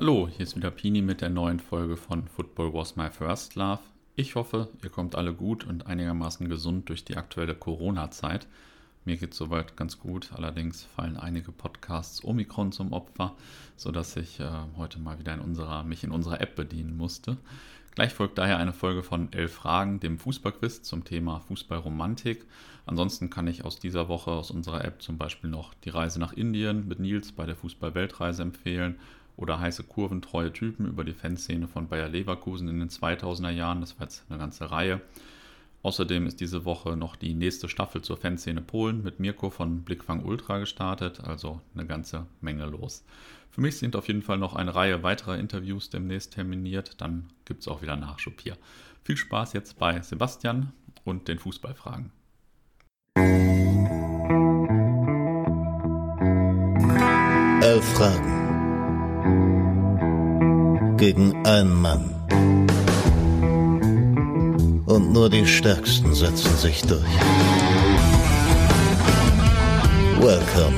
Hallo, hier ist wieder Pini mit der neuen Folge von Football Was My First Love. Ich hoffe, ihr kommt alle gut und einigermaßen gesund durch die aktuelle Corona-Zeit. Mir geht es soweit ganz gut, allerdings fallen einige Podcasts Omikron zum Opfer, sodass ich äh, heute mal wieder in unserer, mich in unserer App bedienen musste. Gleich folgt daher eine Folge von elf Fragen, dem Fußballquiz zum Thema Fußballromantik. Ansonsten kann ich aus dieser Woche aus unserer App zum Beispiel noch die Reise nach Indien mit Nils bei der Fußballweltreise empfehlen oder heiße kurventreue Typen über die Fanszene von Bayer Leverkusen in den 2000er Jahren. Das war jetzt eine ganze Reihe. Außerdem ist diese Woche noch die nächste Staffel zur Fanszene Polen mit Mirko von Blickfang Ultra gestartet, also eine ganze Menge los. Für mich sind auf jeden Fall noch eine Reihe weiterer Interviews demnächst terminiert, dann gibt es auch wieder Nachschub hier. Viel Spaß jetzt bei Sebastian und den Fußballfragen. Fragen gegen einen Mann. Und nur die Stärksten setzen sich durch. Welcome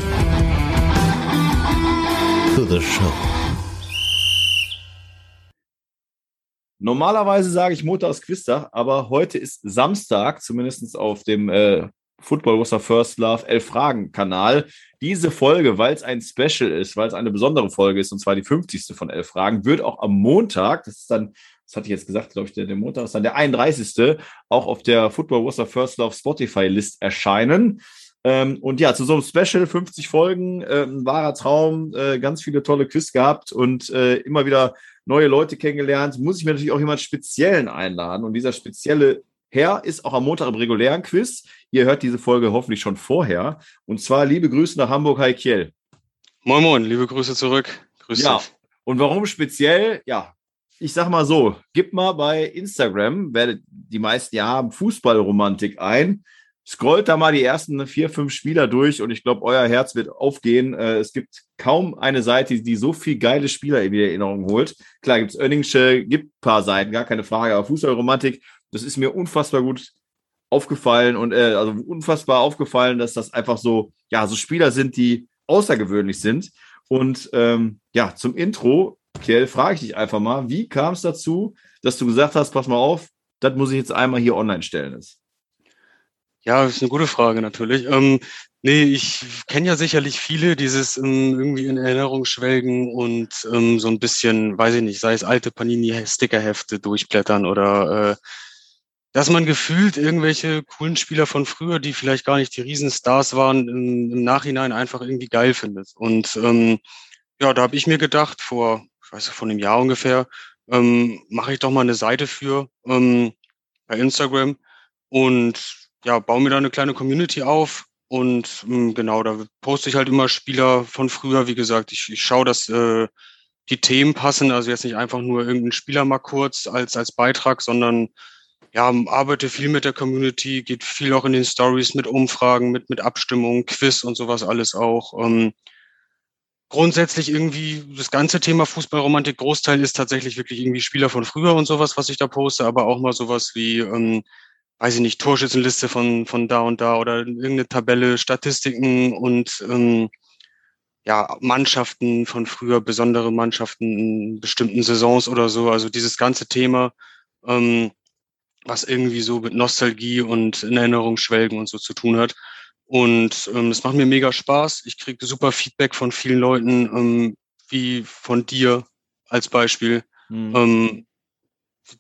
to the show. Normalerweise sage ich Montags Quiztag, aber heute ist Samstag, zumindest auf dem äh, Football Was First Love Elf Fragen Kanal. Diese Folge, weil es ein Special ist, weil es eine besondere Folge ist, und zwar die 50. von Elf Fragen, wird auch am Montag, das ist dann, das hatte ich jetzt gesagt, glaube ich, der, der Montag ist dann der 31. auch auf der Football Was First Love Spotify List erscheinen. Ähm, und ja, zu so einem Special, 50 Folgen, äh, ein wahrer Traum, äh, ganz viele tolle Quiz gehabt und äh, immer wieder neue Leute kennengelernt. Muss ich mir natürlich auch jemand Speziellen einladen. Und dieser spezielle Herr ist auch am Montag im regulären Quiz. Ihr hört diese Folge hoffentlich schon vorher. Und zwar liebe Grüße nach Hamburg, Hi Kiel. Moin Moin, liebe Grüße zurück. Grüß ja. dich. Und warum speziell? Ja, ich sag mal so, gib mal bei Instagram, werdet die meisten ja haben, Fußballromantik ein. Scrollt da mal die ersten vier, fünf Spieler durch und ich glaube, euer Herz wird aufgehen. Äh, es gibt kaum eine Seite, die so viel geile Spieler in die Erinnerung holt. Klar, gibt es Oenningsche, gibt ein paar Seiten, gar keine Frage, aber Fußballromantik das ist mir unfassbar gut aufgefallen und äh, also unfassbar aufgefallen, dass das einfach so, ja, so Spieler sind, die außergewöhnlich sind. Und ähm, ja, zum Intro, Kiel, frage ich dich einfach mal, wie kam es dazu, dass du gesagt hast, pass mal auf, das muss ich jetzt einmal hier online stellen. Ist. Ja, das ist eine gute Frage natürlich. Ähm, nee, ich kenne ja sicherlich viele, dieses ähm, irgendwie in Erinnerung schwelgen und ähm, so ein bisschen, weiß ich nicht, sei es alte Panini-Stickerhefte durchblättern oder äh, dass man gefühlt irgendwelche coolen Spieler von früher, die vielleicht gar nicht die Riesenstars waren, im, im Nachhinein einfach irgendwie geil findet. Und ähm, ja, da habe ich mir gedacht, vor, ich weiß nicht, vor einem Jahr ungefähr, ähm, mache ich doch mal eine Seite für ähm, bei Instagram und ja, baue mir da eine kleine Community auf. Und ähm, genau, da poste ich halt immer Spieler von früher. Wie gesagt, ich, ich schaue, dass äh, die Themen passen. Also jetzt nicht einfach nur irgendein Spieler mal kurz als, als Beitrag, sondern ja, arbeite viel mit der Community, geht viel auch in den Stories mit Umfragen, mit, mit Abstimmungen, Quiz und sowas alles auch. Ähm, grundsätzlich irgendwie das ganze Thema Fußballromantik, Großteil ist tatsächlich wirklich irgendwie Spieler von früher und sowas, was ich da poste, aber auch mal sowas wie, ähm, weiß ich nicht, Torschützenliste von, von da und da oder irgendeine Tabelle, Statistiken und ähm, ja, Mannschaften von früher, besondere Mannschaften in bestimmten Saisons oder so. Also dieses ganze Thema. Ähm, was irgendwie so mit Nostalgie und in Erinnerung schwelgen und so zu tun hat. Und ähm, das macht mir mega Spaß. Ich kriege super Feedback von vielen Leuten, ähm, wie von dir als Beispiel, mhm. ähm,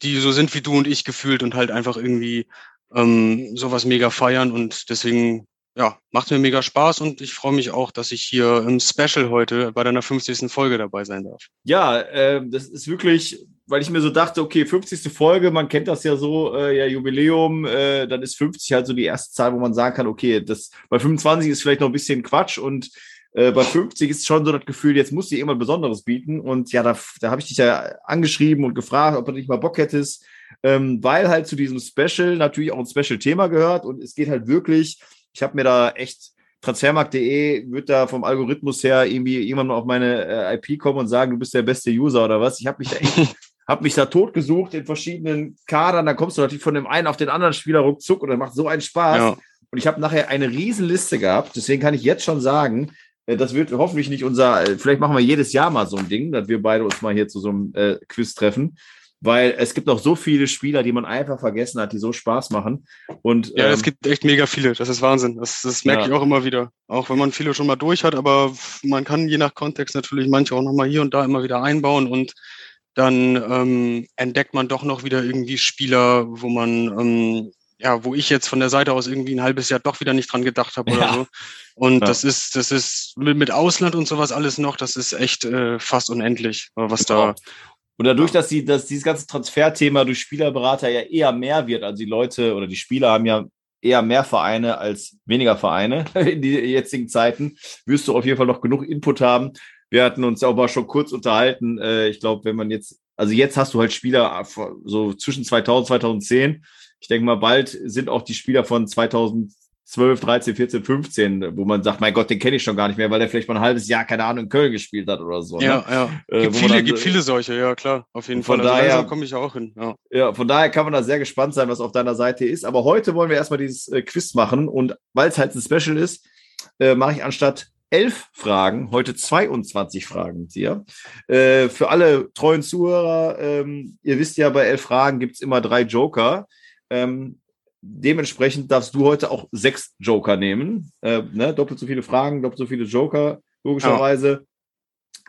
die so sind wie du und ich gefühlt und halt einfach irgendwie ähm, sowas mega feiern. Und deswegen ja, macht mir mega Spaß und ich freue mich auch, dass ich hier im Special heute bei deiner 50. Folge dabei sein darf. Ja, äh, das ist wirklich, weil ich mir so dachte, okay, 50. Folge, man kennt das ja so, äh, ja, Jubiläum, äh, dann ist 50 halt so die erste Zahl, wo man sagen kann, okay, das bei 25 ist vielleicht noch ein bisschen Quatsch und äh, bei 50 ist schon so das Gefühl, jetzt muss dir irgendwas Besonderes bieten. Und ja, da, da habe ich dich ja angeschrieben und gefragt, ob du nicht mal Bock hättest, ähm, weil halt zu diesem Special natürlich auch ein Special-Thema gehört und es geht halt wirklich ich habe mir da echt transfermarkt.de wird da vom Algorithmus her irgendwie irgendwann auf meine äh, IP kommen und sagen, du bist der beste User oder was. Ich habe mich da echt, habe mich da tot gesucht in verschiedenen Kadern. Dann kommst du natürlich von dem einen auf den anderen Spieler ruckzuck und das macht so einen Spaß. Ja. Und ich habe nachher eine riesen Liste gehabt. Deswegen kann ich jetzt schon sagen, Äh, Das wird hoffentlich nicht unser, äh, vielleicht machen wir jedes Jahr mal so ein Ding, dass wir beide uns mal hier zu so einem äh, Quiz treffen. Weil es gibt noch so viele Spieler, die man einfach vergessen hat, die so Spaß machen. Und Ja, ähm, es gibt echt mega viele. Das ist Wahnsinn. Das, das merke Ja. ich auch immer wieder. Auch wenn man viele schon mal durch hat, aber man kann je nach Kontext natürlich manche auch nochmal hier und da immer wieder einbauen und dann ähm, entdeckt man doch noch wieder irgendwie Spieler, wo man, ähm, ja, wo ich jetzt von der Seite aus irgendwie ein halbes Jahr doch wieder nicht dran gedacht habe oder Ja. so. Und Ja. das ist, das ist mit, mit Ausland und sowas alles noch, das ist echt äh, fast unendlich, was Genau. da. Und dadurch, dass, die, dass dieses ganze Transferthema durch Spielerberater ja eher mehr wird, also die Leute oder die Spieler haben ja eher mehr Vereine als weniger Vereine in die jetzigen Zeiten, wirst du auf jeden Fall noch genug Input haben. Wir hatten uns auch mal schon kurz unterhalten. Äh, Ich glaube, wenn man jetzt, also jetzt hast du halt Spieler äh, so zwischen 2000, 2010. Ich denke mal, bald sind auch die Spieler von 2012, 13, 14, 15, wo man sagt, mein Gott, den kenne ich schon gar nicht mehr, weil der vielleicht mal ein halbes Jahr, keine Ahnung, in Köln gespielt hat oder so. Ja, ne? ja. Äh, Gibt viele, dann- gibt viele solche, ja klar, auf jeden Von Fall. Also daher- komme ich auch hin. Ja. Ja, von daher kann man da sehr gespannt sein, was auf deiner Seite ist. Aber heute wollen wir erstmal dieses äh, Quiz machen. Und weil es halt ein Special ist, äh, mache ich anstatt elf Fragen heute 22 Fragen mit dir. Äh, für alle treuen Zuhörer, ähm, ihr wisst ja, bei elf Fragen gibt es immer drei Joker. Ähm, dementsprechend darfst du heute auch sechs Joker nehmen. Äh, ne? Doppelt so viele Fragen, doppelt so viele Joker, logischerweise.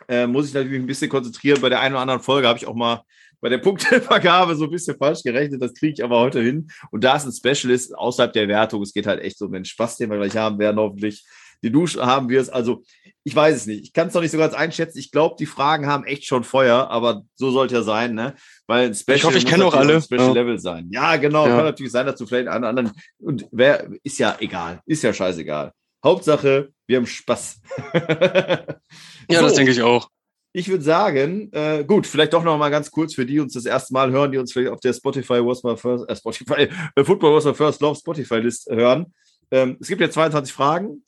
Äh, muss ich natürlich ein bisschen konzentrieren. Bei der einen oder anderen Folge habe ich auch mal bei der Punktevergabe so ein bisschen falsch gerechnet. Das kriege ich aber heute hin. Und da es ein Special ist, außerhalb der Wertung, es geht halt echt so um den Spaß, den wir gleich haben werden, hoffentlich. Die Dusche haben wir es. Also, ich weiß es nicht. Ich kann es noch nicht so ganz einschätzen. Ich glaube, die Fragen haben echt schon Feuer, aber so sollte ja sein, ne? Weil ein Special Ich hoffe, ich kenne auch alle. Special Ja. Level sein. Ja, genau. Ja. Kann natürlich sein, dass du vielleicht einen anderen. Und wer ist ja egal. Ist ja scheißegal. Hauptsache, wir haben Spaß. Ja, So. das denke ich auch. Ich würde sagen, äh, gut, vielleicht doch noch mal ganz kurz für die uns das erste Mal hören, die uns vielleicht auf der Spotify Was My First, äh, Spotify, äh, Football Was My First Love Spotify List hören. Ähm, es gibt ja 22 Fragen.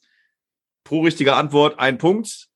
Pro richtige Antwort ein Punkt.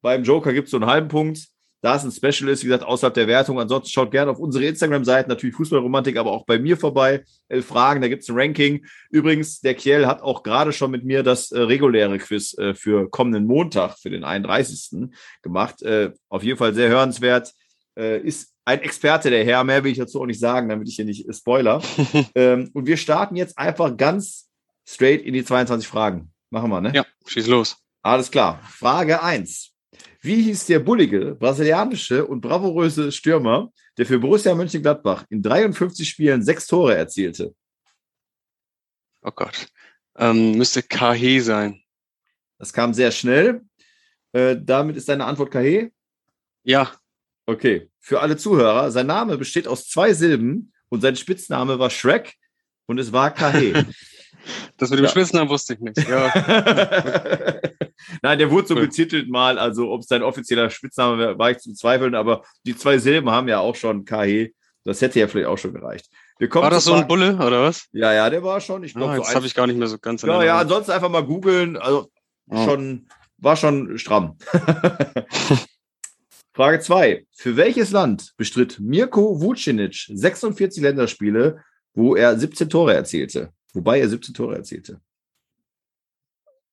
Beim Joker gibt es so einen halben Punkt. Da es ein Special ist, wie gesagt, außerhalb der Wertung. Ansonsten schaut gerne auf unsere Instagram-Seiten, natürlich Fußballromantik, aber auch bei mir vorbei. Elf Fragen, da gibt es ein Ranking. Übrigens, der Kiel hat auch gerade schon mit mir das äh, reguläre Quiz äh, für kommenden Montag, für den 31. gemacht. Äh, auf jeden Fall sehr hörenswert. Äh, ist ein Experte, der Herr. Mehr will ich dazu auch nicht sagen, damit ich hier nicht äh, spoiler. ähm, und wir starten jetzt einfach ganz straight in die 22 Fragen. Machen wir, ne? Ja, schieß los. Alles klar. Frage 1. Wie hieß der bullige, brasilianische und bravouröse Stürmer, der für Borussia Mönchengladbach in 53 Spielen sechs Tore erzielte? Oh Gott. Ähm, müsste KH sein. Das kam sehr schnell. Äh, damit ist deine Antwort Kahe? Ja. Okay. Für alle Zuhörer, sein Name besteht aus zwei Silben und sein Spitzname war Shrek und es war Kahe. Das mit dem Ja. Spitznamen wusste ich nicht. Ja. Nein, der wurde so Cool. betitelt mal, also ob es sein offizieller Spitzname wäre, war ich zu zweifeln, aber die zwei Silben haben ja auch schon KH. Das hätte ja vielleicht auch schon gereicht. Wir kommen War das so ein Bulle oder was? Ja, ja, der war schon. Ich glaube, Ah, so jetzt habe ich gar nicht mehr so ganz Ja, ja, ansonsten einfach mal googeln. Also Ja. schon, war schon stramm. Frage 2. Für welches Land bestritt Mirko Vucinic 46 Länderspiele, wo er 17 Tore erzielte? Wobei er 17 Tore erzielte.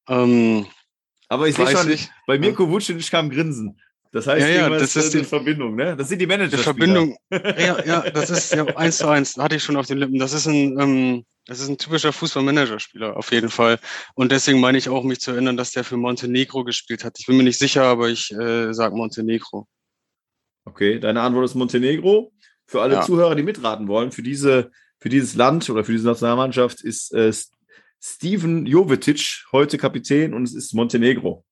Ähm, Aber ich sehe weiß schon, ich. bei Mirko Vucinic kam Grinsen. Das heißt, Ja, ja, das ist in die- Verbindung, ne? Das sind die Manager. Die Verbindung, ja, ja, das ist ja eins zu eins, hatte ich schon auf den Lippen. Das ist ein, ähm, das ist ein typischer Fußballmanagerspieler, auf jeden Fall. Und deswegen meine ich auch, mich zu erinnern, dass der für Montenegro gespielt hat. Ich bin mir nicht sicher, aber ich äh, sage Montenegro. Okay, deine Antwort ist Montenegro. Für alle Ja. Zuhörer, die mitraten wollen, für diese, für dieses Land oder für diese Nationalmannschaft ist äh, Steven Jovetic heute Kapitän und es ist Montenegro.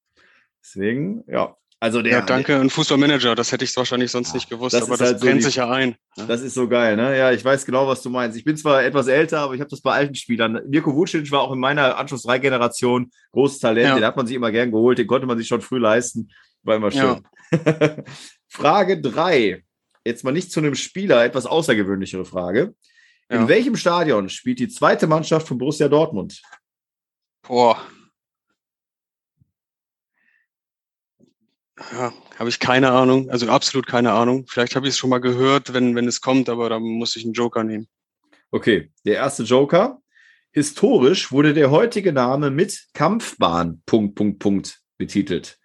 Deswegen, ja. Also der, ja, danke, ein Fußballmanager, das hätte ich wahrscheinlich sonst nicht gewusst, das aber ist das halt so brennt die- sich ja ein. ne? Das ist so geil, ne? Ja, ich weiß genau, was du meinst. Ich bin zwar etwas älter, aber ich habe das bei alten Spielern. Mirko Vucic war auch in meiner Anschluss 3 Generation großes Talent. Ja. Den hat man sich immer gern geholt. Den konnte man sich schon früh leisten. War immer schön. Frage 3. Jetzt mal nicht zu einem Spieler, etwas außergewöhnlichere Frage. In Ja. welchem Stadion spielt die zweite Mannschaft von Borussia Dortmund? Boah. Ja, habe ich keine Ahnung, also absolut keine Ahnung. Vielleicht habe ich es schon mal gehört, wenn, wenn es kommt, aber da muss ich einen Joker nehmen. Okay, der erste Joker. Historisch wurde der heutige Name mit Kampfbahn Punkt, Punkt, Punkt betitelt.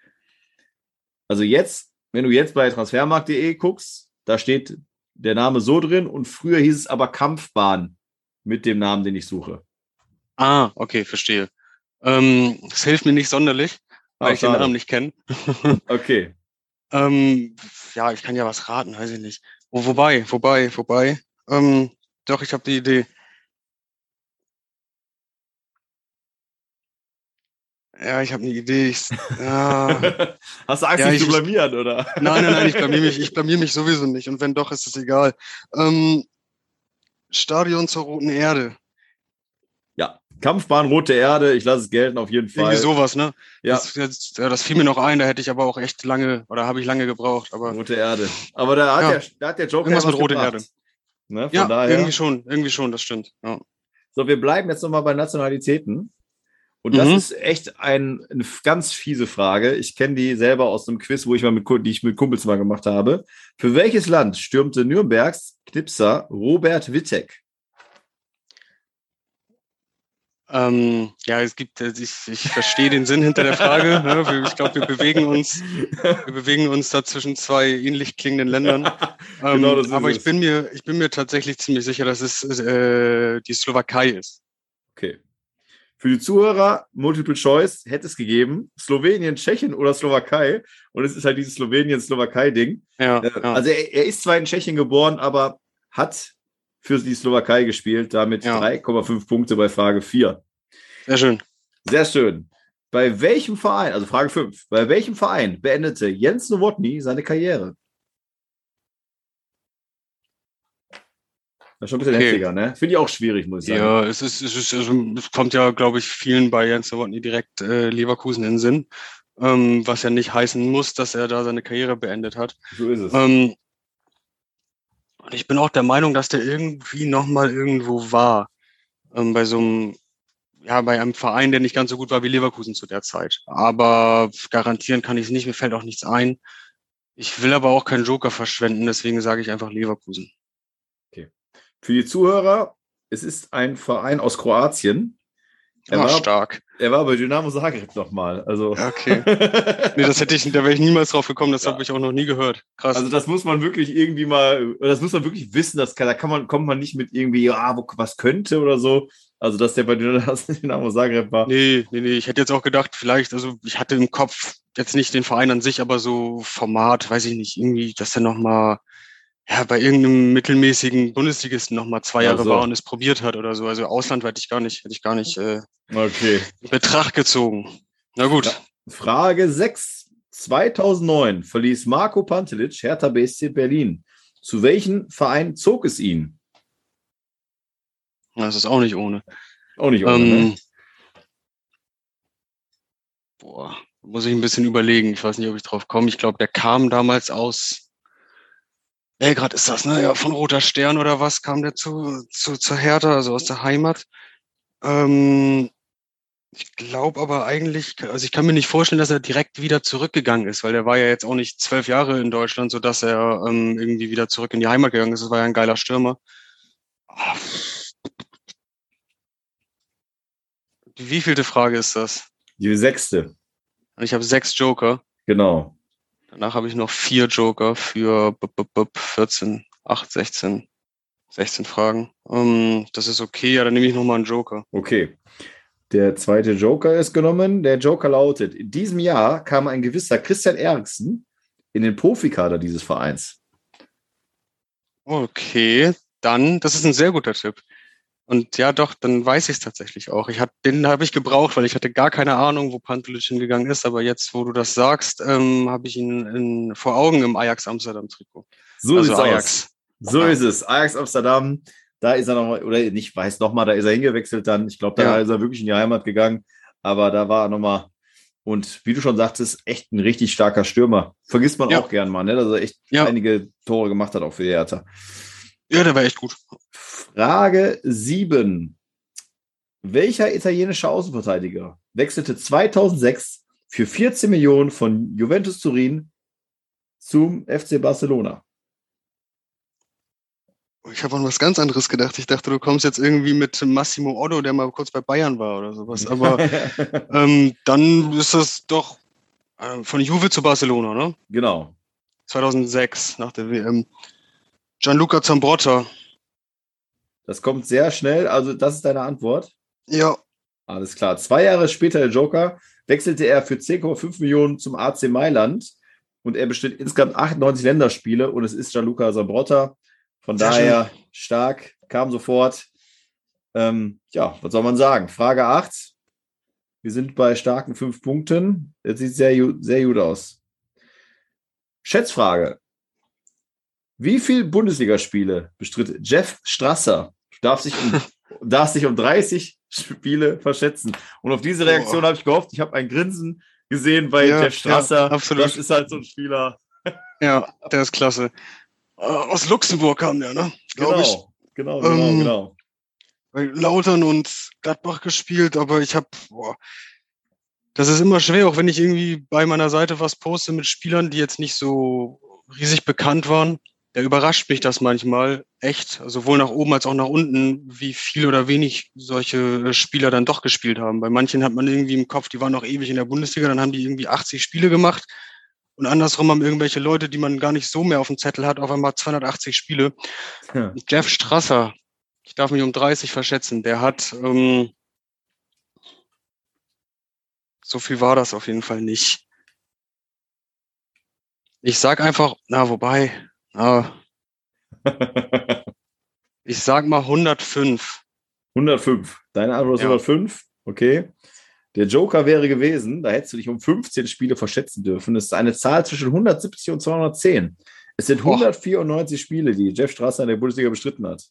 Also jetzt, wenn du jetzt bei transfermarkt.de guckst, da steht der Name so drin und früher hieß es aber Kampfbahn mit dem Namen, den ich suche. Ah, okay, verstehe. Ähm, das hilft mir nicht sonderlich, weil Ah, ich den. Namen nicht kenne. Okay. ähm, ja, ich kann ja was raten, weiß ich nicht. Wo, wobei, wobei, wobei. Ähm, doch, ich habe die Idee. Ja, ich habe eine Idee. Ich, ja. Hast du Angst, Ja, dich zu blamieren, oder? Nein, nein, nein, ich blamier mich, ich blamier mich sowieso nicht. Und wenn doch, ist es egal. Ähm, Stadion zur Roten Erde. Ja, Kampfbahn, rote Erde, ich lasse es gelten auf jeden Fall. Irgendwie sowas, ne? Ja, Das, das, ja, das fiel mir noch ein, da hätte ich aber auch echt lange, oder habe ich lange gebraucht. Aber rote Erde. Aber da hat, Ja. der, da hat der Joker Irgendwas mit rote gebracht. Erde. Ne, von ja, daher. irgendwie schon, irgendwie schon, das stimmt. Ja. So, wir bleiben jetzt nochmal bei Nationalitäten. Und das Mhm. ist echt ein, eine ganz fiese Frage. Ich kenne die selber aus einem Quiz, wo ich mal mit, die ich mit Kumpels mal gemacht habe. Für welches Land stürmte Nürnbergs Knipser Robert Wittek? Ähm, ja, es gibt, äh, ich, ich verstehe den Sinn hinter der Frage. Ne? Ich glaube, wir bewegen uns, wir bewegen uns da zwischen zwei ähnlich klingenden Ländern. Ähm, Genau, das ist aber es. ich bin mir, ich bin mir tatsächlich ziemlich sicher, dass es äh, die Slowakei ist. Okay. Für die Zuhörer, Multiple Choice hätte es gegeben, Slowenien, Tschechien oder Slowakei. Und es ist halt dieses Slowenien-Slowakei-Ding. Ja, Äh, ja. Also er, er ist zwar in Tschechien geboren, aber hat für die Slowakei gespielt, damit Ja. 3,5 Punkte bei Frage 4. sehr schön. Sehr schön. Bei welchem Verein, also Frage 5, bei welchem Verein beendete Jens Nowotny seine Karriere? Das ist schon ein bisschen Okay. heftiger, ne? Finde ich auch schwierig, muss ich sagen. Ja, es ist, es ist, es kommt ja, glaube ich, vielen bei Jens Nowotny direkt äh, Leverkusen in den Sinn. Ähm, was ja nicht heißen muss, dass er da seine Karriere beendet hat. So ist es. Ähm, und ich bin auch der Meinung, dass der irgendwie nochmal irgendwo war. Ähm, bei so einem, ja, bei einem Verein, der nicht ganz so gut war wie Leverkusen zu der Zeit. Aber garantieren kann ich es nicht, mir fällt auch nichts ein. Ich will aber auch keinen Joker verschwenden, deswegen sage ich einfach Leverkusen. Für die Zuhörer, es ist ein Verein aus Kroatien. Er Ja, war, stark. er war bei Dynamo Zagreb nochmal. Also, Okay. Nee, das hätte ich, da wäre ich niemals drauf gekommen, das Ja. habe ich auch noch nie gehört. Krass. also das muss man wirklich irgendwie mal, das muss man wirklich wissen, das kann, da kann man, kommt man nicht mit irgendwie, ja, wo, was könnte oder so. Also, dass der bei Dynamo Zagreb war. Nee, nee, nee. Ich hätte jetzt auch gedacht, vielleicht, also ich hatte im Kopf jetzt nicht den Verein an sich, aber so Format, weiß ich nicht, irgendwie, dass er nochmal ja, bei irgendeinem mittelmäßigen Bundesligisten nochmal zwei Ach Jahre so. war und es probiert hat oder so. Also Ausland hätte ich gar nicht, hätte ich gar nicht äh, Okay. in Betracht gezogen. Na gut. Frage 6. 2009 verließ Marco Pantelic Hertha BSC Berlin. Zu welchem Verein zog es ihn? Das ist auch nicht ohne. Auch nicht ohne, Ähm, ne? boah, muss ich ein bisschen überlegen. Ich weiß nicht, ob ich drauf komme. Ich glaube, der kam damals aus Belgrad ist das, ne? Ja, von Roter Stern oder was kam der zu, zu zur Hertha, also aus der Heimat. Ähm, ich glaube aber eigentlich, also ich kann mir nicht vorstellen, dass er direkt wieder zurückgegangen ist, weil der war ja jetzt auch nicht zwölf Jahre in Deutschland, so dass er ähm, irgendwie wieder zurück in die Heimat gegangen ist. Das war ja ein geiler Stürmer. Wie vielte Frage ist das? Die sechste. Ich habe sechs Joker. Genau. Danach habe ich noch vier Joker für b -b -b 14, 8, 16, 16 Fragen. Ähm, das ist okay, ja, dann nehme ich nochmal einen Joker. Okay. Der zweite Joker ist genommen. Der Joker lautet: In diesem Jahr kam ein gewisser Christian Eriksen in den Profikader dieses Vereins. Okay, dann, das ist ein sehr guter Tipp. Und ja, doch, dann weiß ich es tatsächlich auch. Ich hat, den habe ich gebraucht, weil ich hatte gar keine Ahnung, wo Pantelic hingegangen ist. Aber jetzt, wo du das sagst, ähm, habe ich ihn in, vor Augen im Ajax Amsterdam Trikot. So also aus. Ajax. So Ja. ist es. Ajax Amsterdam, da ist er nochmal, oder nicht, weiß nochmal, da ist er hingewechselt dann. Ich glaube, da Ja. ist er wirklich in die Heimat gegangen. Aber da war er nochmal, und wie du schon sagtest, echt ein richtig starker Stürmer. Vergisst man Ja. auch gern mal, ne? dass er echt einige Tore gemacht hat, auch für die Hertha. Ja, der war echt gut. Frage 7. Welcher italienische Außenverteidiger wechselte 2006 für 14 Millionen von Juventus Turin zum FC Barcelona? Ich habe an was ganz anderes gedacht. Ich dachte, du kommst jetzt irgendwie mit Massimo Otto, der mal kurz bei Bayern war oder sowas. Aber ähm, dann ist das doch Ähm, Von Juve zu Barcelona, ne? Genau. 2006 nach der WM. Gianluca Zambrotta. Das kommt sehr schnell. Also, das ist deine Antwort. Ja. Alles klar. Zwei Jahre später, der Joker, wechselte er für 10,5 Millionen zum AC Mailand und er bestritt insgesamt 98 Länderspiele und es ist Gianluca Zambrotta. Von Sehr daher stark, kam sofort. Ähm, ja, was soll man sagen? Frage 8. Wir sind bei starken fünf Punkten. Das sieht sehr, sehr gut aus. Schätzfrage. Wie viele Bundesligaspiele bestritt Jeff Strasser? Du darfst dich um, darfst dich um 30 Spiele verschätzen. Und auf diese Reaktion habe ich gehofft. Ich habe ein Grinsen gesehen bei Ja, Jeff Strasser. ja, absolut. Das ist halt so ein Spieler. Ja, der ist klasse. Äh, Aus Luxemburg kam der, ne? Glaub ich. Genau, genau, genau, Ähm, genau. bei Lautern und Gladbach gespielt, aber ich habe, das ist immer schwer, auch wenn ich irgendwie bei meiner Seite was poste mit Spielern, die jetzt nicht so riesig bekannt waren. Da überrascht mich das manchmal echt, sowohl nach oben als auch nach unten, wie viel oder wenig solche äh, Spieler dann doch gespielt haben. Bei manchen hat man irgendwie im Kopf, die waren noch ewig in der Bundesliga, dann haben die irgendwie 80 Spiele gemacht. Und andersrum haben irgendwelche Leute, die man gar nicht so mehr auf dem Zettel hat, auf einmal 280 Spiele. Ja. Jeff Strasser, ich darf mich um 30 verschätzen, der hat, ähm, so viel war das auf jeden Fall nicht. Ich sag einfach, na, wobei, ich sag mal 105. 105. Deine Antwort ist Ja. 105. Okay. Der Joker wäre gewesen, da hättest du dich um 15 Spiele verschätzen dürfen. Das ist eine Zahl zwischen 170 und 210. Es sind Boah. 194 Spiele, die Jeff Strasser in der Bundesliga bestritten hat.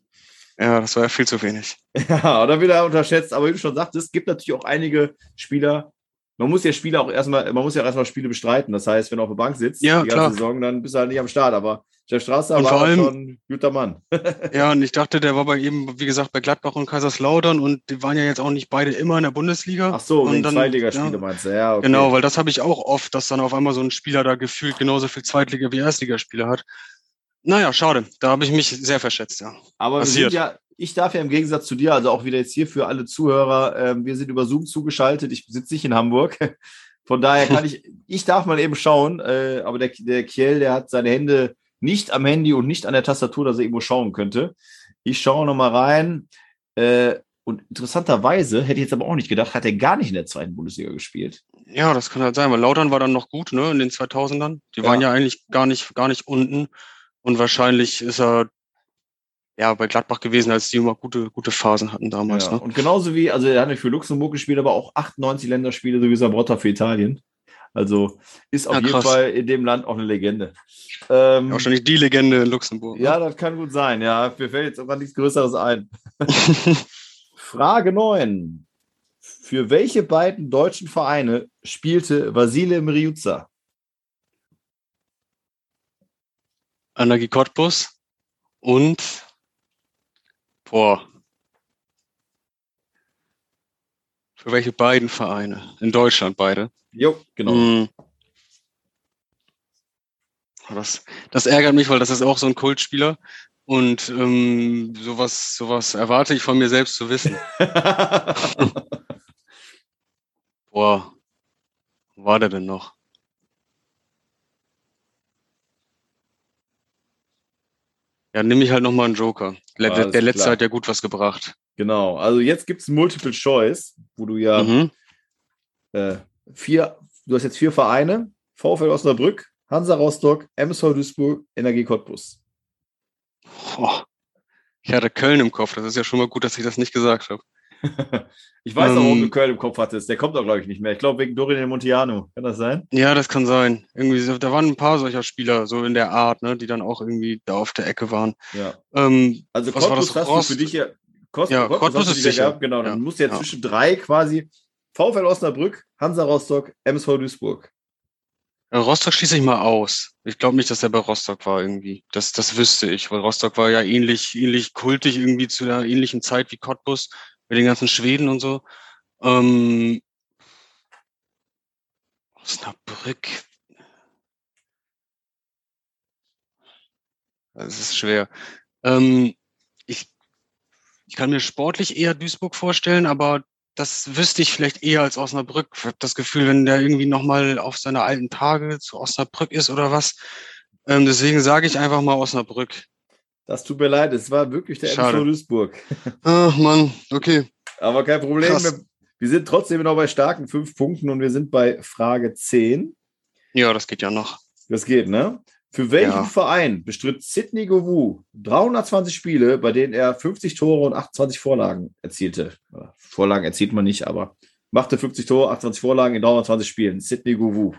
Ja, das war ja viel zu wenig. Ja, oder wieder unterschätzt. Aber wie du schon sagtest, es gibt natürlich auch einige Spieler. Man muss ja Spieler auch erstmal, man muss ja erstmal Spiele bestreiten. Das heißt, wenn du auf der Bank sitzt, Ja, die ganze klar. Saison, dann bist du halt nicht am Start. Aber Jeff Strasser Und war allem- schon ein guter Mann. Ja, und ich dachte, der war bei eben, wie gesagt, bei Gladbach und Kaiserslautern und die waren ja jetzt auch nicht beide immer in der Bundesliga. Ach so, und dann- Zweitligaspiele ja, meinst du. Ja, okay. Genau, weil das habe ich auch oft, dass dann auf einmal so ein Spieler da gefühlt genauso viel Zweitliga- wie Erstligaspiele hat. Naja, schade. Da habe ich mich sehr verschätzt, ja. Aber wir sind ja, ich darf ja im Gegensatz zu dir, also auch wieder jetzt hier für alle Zuhörer, ähm, wir sind über Zoom zugeschaltet. Ich sitze nicht in Hamburg. Von daher kann ich, ich darf mal eben schauen, äh, aber der, der Kiel, der hat seine Hände nicht am Handy und nicht an der Tastatur, dass er irgendwo schauen könnte. Ich schaue nochmal rein. Äh, und interessanterweise, hätte ich jetzt aber auch nicht gedacht, hat er gar nicht in der zweiten Bundesliga gespielt. Ja, das kann halt sein, weil Lautern war dann noch gut, ne, in den 2000ern. Die Ja. waren ja eigentlich gar nicht, gar nicht unten. Und wahrscheinlich ist er ja bei Gladbach gewesen, als die immer gute, gute Phasen hatten damals, Ja. ne? Und genauso wie, also er hat nicht für Luxemburg gespielt, aber auch 98 Länderspiele, so wie Sabrotta für Italien. Also ist auf Ja, jeden. Fall in dem Land auch eine Legende. Ähm, Wahrscheinlich die Legende in Luxemburg. ne? ja, das kann gut sein. Ja, mir fällt jetzt sogar nichts Größeres ein. Frage 9. Für welche beiden deutschen Vereine spielte Vasile Mriuza? Anagi Cottbus und boah. Für welche beiden Vereine? In Deutschland beide. Jo, genau. Mm. Das, das ärgert mich, weil das ist auch so ein Kultspieler. Und ähm, sowas, sowas erwarte ich von mir selbst zu wissen. Boah, wo war der denn noch? Ja, nimm ich halt nochmal einen Joker. Alles der letzte klar. hat ja gut was gebracht. Genau. Also jetzt gibt es Multiple Choice, wo du ja Mhm. äh, vier, du hast jetzt vier Vereine: VfL Osnabrück, Hansa Rostock, MSV Duisburg, Energie Cottbus. Boah. Ich hatte Köln im Kopf. Das ist ja schon mal gut, dass ich das nicht gesagt habe. Ich weiß auch, warum Ähm. du Köln im Kopf hattest. Der kommt doch, glaube ich, nicht mehr. Ich glaube, wegen Dorian Montiano. Kann das sein? Ja, das kann sein. Irgendwie, da waren ein paar solcher Spieler, so in der Art, ne, die dann auch irgendwie da auf der Ecke waren. Ja. Ähm, Also Was war Cottbus das? hast Rost- du für dich ja. Kost, Ja, Cottbus Cottbus ist sicher. gehabt, Genau, dann Ja. musst du ja, Ja. zwischen drei quasi VfL Osnabrück, Hansa Rostock, MSV Duisburg. äh, Rostock schließe ich mal aus. Ich glaube nicht, dass der bei Rostock war irgendwie. Das, das wüsste ich, weil Rostock war ja ähnlich, ähnlich kultig irgendwie zu der ähnlichen Zeit wie Cottbus mit den ganzen Schweden und so. Ähm, Osnabrück. Das ist schwer. Ähm, ich, ich kann mir sportlich eher Duisburg vorstellen, aber das wüsste ich vielleicht eher als Osnabrück. Ich habe das Gefühl, wenn der irgendwie nochmal auf seine alten Tage zu Osnabrück ist oder was. Ähm, deswegen sage ich einfach mal Osnabrück. Das tut mir leid, es war wirklich der Schade. MSV Duisburg. Ach Mann, okay. Aber kein Problem. Krass. Wir, wir sind trotzdem noch bei starken fünf Punkten und wir sind bei Frage 10. Ja, das geht ja noch. Das geht, ne? Für welchen Ja. Verein bestritt Sidney Govou 320 Spiele, bei denen er 50 Tore und 28 Vorlagen erzielte? Vorlagen erzielt man nicht, aber machte 50 Tore, 28 Vorlagen in 320 Spielen. Sidney Govou.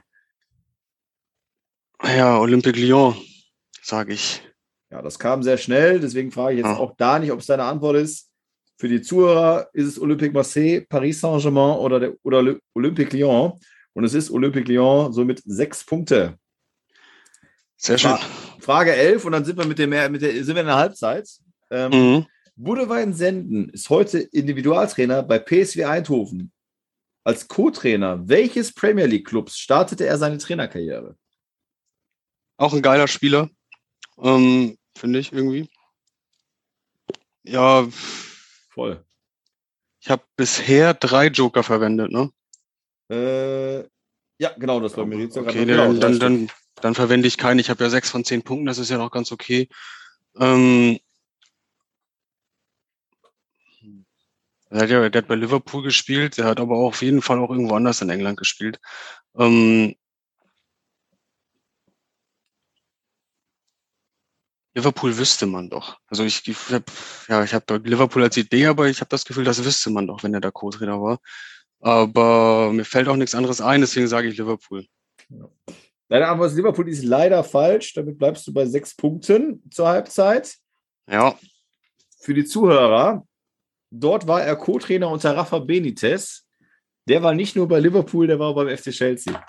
Ja, Olympique Lyon, sage ich. Ja, das kam sehr schnell, deswegen frage ich jetzt Ah. auch da nicht, ob es deine Antwort ist. Für die Zuhörer ist es Olympique Marseille, Paris Saint-Germain oder, der, oder Oly- Olympique Lyon. Und es ist Olympique Lyon, somit sechs Punkte. Sehr schön. Fra- Frage 11 und dann sind wir mit dem mit der, sind wir in der Halbzeit. Ähm, Mhm. Budewein Senden ist heute Individualtrainer bei PSW Eindhoven. Als Co-Trainer welches Premier League Clubs startete er seine Trainerkarriere? Auch ein geiler Spieler, ähm, finde ich irgendwie. Ja, Voll. ich habe bisher drei Joker verwendet, ne? Äh, ja, genau, das war mir jetzt Okay, dann, dann, dann, dann verwende ich keinen. Ich habe ja sechs von zehn Punkten, das ist ja noch ganz okay. Ähm, der, hat ja, der hat bei Liverpool gespielt, der hat aber auf jeden Fall auch irgendwo anders in England gespielt. Ähm, Liverpool wüsste man doch. Also ich, ich hab, ja, ich habe Liverpool als Idee, aber ich habe das Gefühl, das wüsste man doch, wenn er da Co-Trainer war. Aber mir fällt auch nichts anderes ein, deswegen sage ich Liverpool. Deine Antwort ist Liverpool ist leider falsch. Damit bleibst du bei sechs Punkten zur Halbzeit. Ja, Für die Zuhörer, dort war er Co-Trainer unter Rafa Benitez. Der war nicht nur bei Liverpool, der war auch beim FC Chelsea.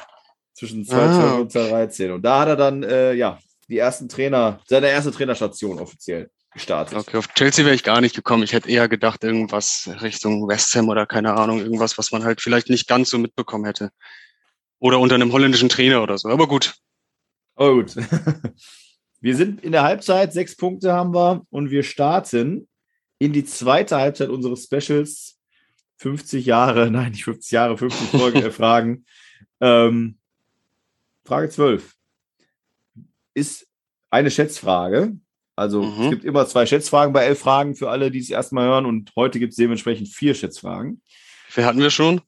Zwischen 2012 Ah, und 2013. Und da hat er dann, äh, ja, die ersten Trainer, seine erste Trainerstation offiziell gestartet. okay, auf Chelsea wäre ich gar nicht gekommen. Ich hätte eher gedacht, irgendwas Richtung West Ham oder keine Ahnung, irgendwas, was man halt vielleicht nicht ganz so mitbekommen hätte. Oder unter einem holländischen Trainer oder so. Aber gut. Aber gut. Wir sind in der Halbzeit, sechs Punkte haben wir und wir starten in die zweite Halbzeit unseres Specials. 50 Jahre, nein, nicht 50 Jahre, 50 Folgen, äh, Fragen. Ähm, Frage 12 ist eine Schätzfrage. Also Mhm. es gibt immer zwei Schätzfragen bei elf Fragen für alle, die es erstmal hören und heute gibt es dementsprechend vier Schätzfragen. Wer hatten wir schon?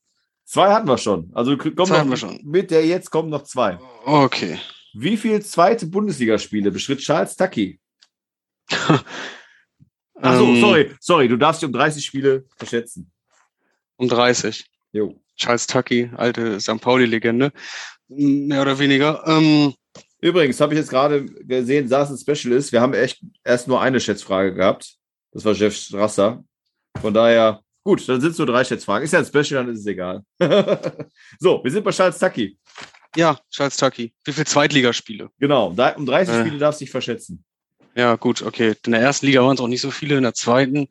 Zwei hatten wir schon. Also kommt Zwei noch, schon. mit der jetzt kommen noch zwei. Okay. Wie viele zweite Bundesligaspiele bestritt Charles Tucky? Achso, Ähm, sorry, sorry, du darfst dich um 30 Spiele verschätzen. Um 30. Jo. Charles Tucky, alte St. Pauli-Legende. Mehr oder weniger. Ähm, Übrigens, habe ich jetzt gerade gesehen, es ein Special ist, wir haben echt erst nur eine Schätzfrage gehabt. Das war Jeff Strasser. Von daher, gut, dann sind es nur drei Schätzfragen. Ist ja ein Special, dann ist es egal. so, wir sind bei Charles Tucky. ja, Charles Tucky. Wie viele Zweitligaspiele? Genau, um 30 Äh. Spiele darfst du dich verschätzen. Ja, gut, okay. In der ersten Liga waren es auch nicht so viele, in der zweiten.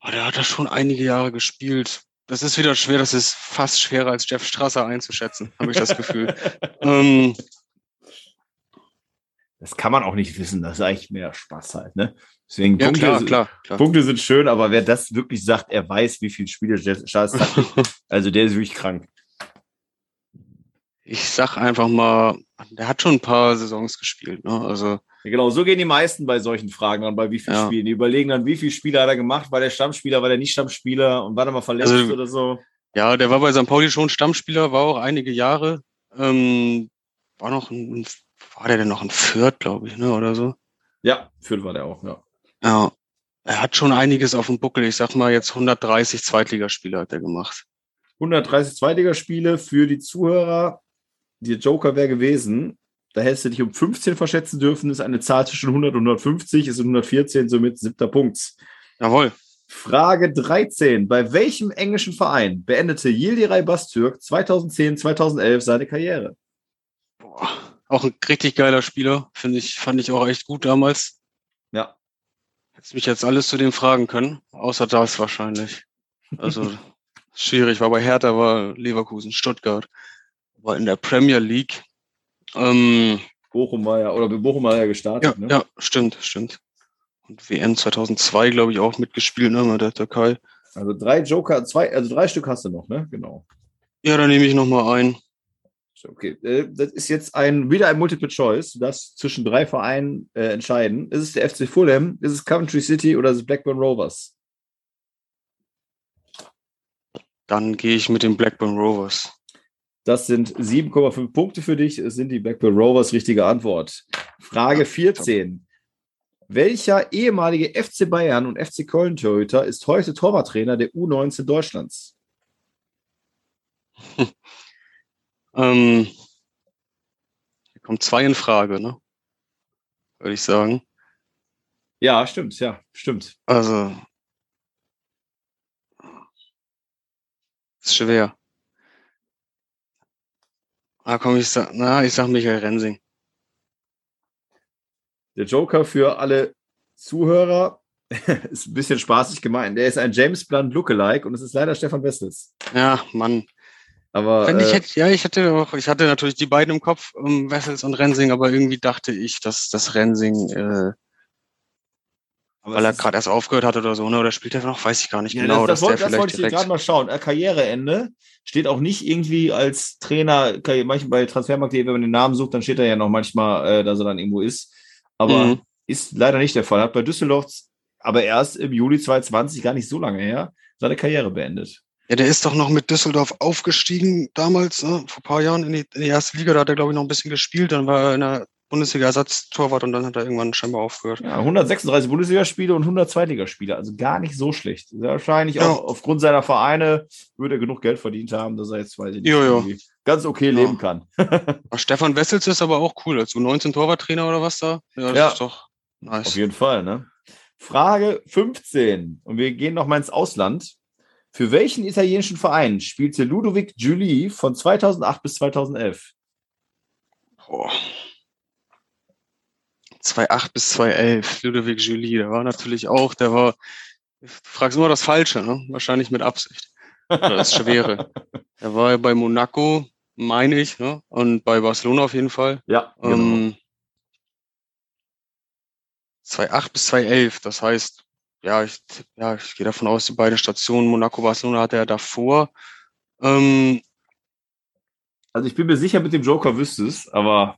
Aber der hat da schon einige Jahre gespielt. Das ist wieder schwer, das ist fast schwerer als Jeff Strasser einzuschätzen, habe ich das Gefühl. ähm, Das kann man auch nicht wissen, das ist eigentlich mehr Spaß halt, ne? Deswegen ja, Punkte, klar, sind- klar, klar. Punkte sind schön, aber wer das wirklich sagt, er weiß, wie viele Spiele Charles Tucky, also der ist wirklich krank. Ich sag einfach mal, der hat schon ein paar Saisons gespielt, ne? Also, Ja, genau, so gehen die meisten bei solchen Fragen an, bei wie vielen Ja. Spielen. Die überlegen dann, wie viele Spiele hat er gemacht, war der Stammspieler, war der nicht Stammspieler und war er mal verletzt Also- oder so. ja, der war bei St. Pauli schon Stammspieler, war auch einige Jahre. Ähm, war noch ein, war der denn noch ein Fürth, glaube ich, ne? Oder so? Ja, Fürth war der auch, ja. Ja. Er hat schon einiges auf dem Buckel. Ich sag mal, jetzt 130 Zweitligaspiele hat er gemacht. 130 Zweitligaspiele für die Zuhörer. Die Joker wäre gewesen. Da hättest du dich um 15 verschätzen dürfen. Das ist eine Zahl zwischen 100 und 150, ist 114, somit siebter Punkt. Jawohl. Frage 13. Bei welchem englischen Verein beendete Yildiray Bastürk 2010, 2011 seine Karriere? Boah. Auch ein richtig geiler Spieler, finde ich, fand ich auch echt gut damals. Ja, Hätte mich jetzt alles zu dem fragen können, außer das wahrscheinlich. Also schwierig, war bei Hertha, war Leverkusen, Stuttgart, war in der Premier League. Ähm, Bochum war ja, oder Bochum war ja gestartet. ja, ne? ja, stimmt, stimmt. Und WM 2002, glaube ich, auch mitgespielt, ne, mit der Türkei. Also drei Joker, zwei, also drei Stück hast du noch, ne? Genau. Ja, dann nehme ich nochmal ein. Okay, äh, das ist jetzt ein, wieder ein Multiple Choice. Darfst zwischen drei Vereinen äh, entscheiden. Ist es der FC Fulham, ist es Coventry City oder ist es Blackburn Rovers? Dann gehe ich mit den Blackburn Rovers. Das sind 7,5 Punkte für dich. Es sind die Blackburn Rovers richtige Antwort. Frage 14. Welcher ehemalige FC Bayern und FC Köln Torhüter ist heute Torwarttrainer der U19 Deutschlands? Ähm, hier kommen zwei in Frage, ne? Würde ich sagen. Ja, stimmt, ja, stimmt. Also. Ist schwer. Ah, komm, ich sag, na, ich sag Michael Rensing. Der Joker für alle Zuhörer ist ein bisschen spaßig gemeint. Der ist ein James Blunt Lookalike und es ist leider Stefan Wessels. Ja, Mann. Aber Wenn ich äh, hätte, ja, ich hatte auch, ich hatte natürlich die beiden im Kopf, um Wessels und Rensing, aber irgendwie dachte ich, dass das Rensing, äh, aber weil er gerade erst aufgehört hat oder so, ne? Oder spielt er noch, weiß ich gar nicht Ja, genau, das, das, wollte, das wollte ich gerade mal schauen. Äh, Karriereende steht auch nicht irgendwie als Trainer, manchmal bei Transfermarkt.de, wenn man den Namen sucht, dann steht er ja noch manchmal, äh, dass er dann irgendwo ist. Aber Mhm. ist leider nicht der Fall. Hat bei Düsseldorf aber erst im Juli 2020, gar nicht so lange her, seine Karriere beendet. Ja, der ist doch noch mit Düsseldorf aufgestiegen damals, ne? vor ein paar Jahren in die, in die erste Liga. Da hat er, glaube ich, noch ein bisschen gespielt. Dann war er in der Bundesliga Ersatztorwart und dann hat er irgendwann scheinbar aufgehört. Ja, 136 Bundesligaspiele und 100 Zweitligaspiele, also gar nicht so schlecht. Wahrscheinlich Ja. auch aufgrund seiner Vereine würde er genug Geld verdient haben, dass er jetzt, weiß ich nicht, Jo, jo. ganz okay Ja. leben kann. Stefan Wessels ist aber auch cool. Als U19 Torwarttrainer oder was da? Ja, das Ja. ist doch Auf nice. jeden Fall, ne? Frage 15. Und wir gehen noch mal ins Ausland. Für welchen italienischen Verein spielte Ludovic Giuli von 2008 bis 2011? Boah. 2008 bis 2011, Ludovic Julie, der war natürlich auch, der war, du fragst immer das Falsche, ne? Wahrscheinlich mit Absicht. Oder das Schwere. Der war bei Monaco, meine ich, ne? Und bei Barcelona auf jeden Fall. Ja, genau. Ähm, 2008 bis 2011, das heißt, ja, ich, ja, ich gehe davon aus, die beiden Stationen Monaco, Barcelona hatte er davor. Ähm, Also ich bin mir sicher, mit dem Joker wüsste es, aber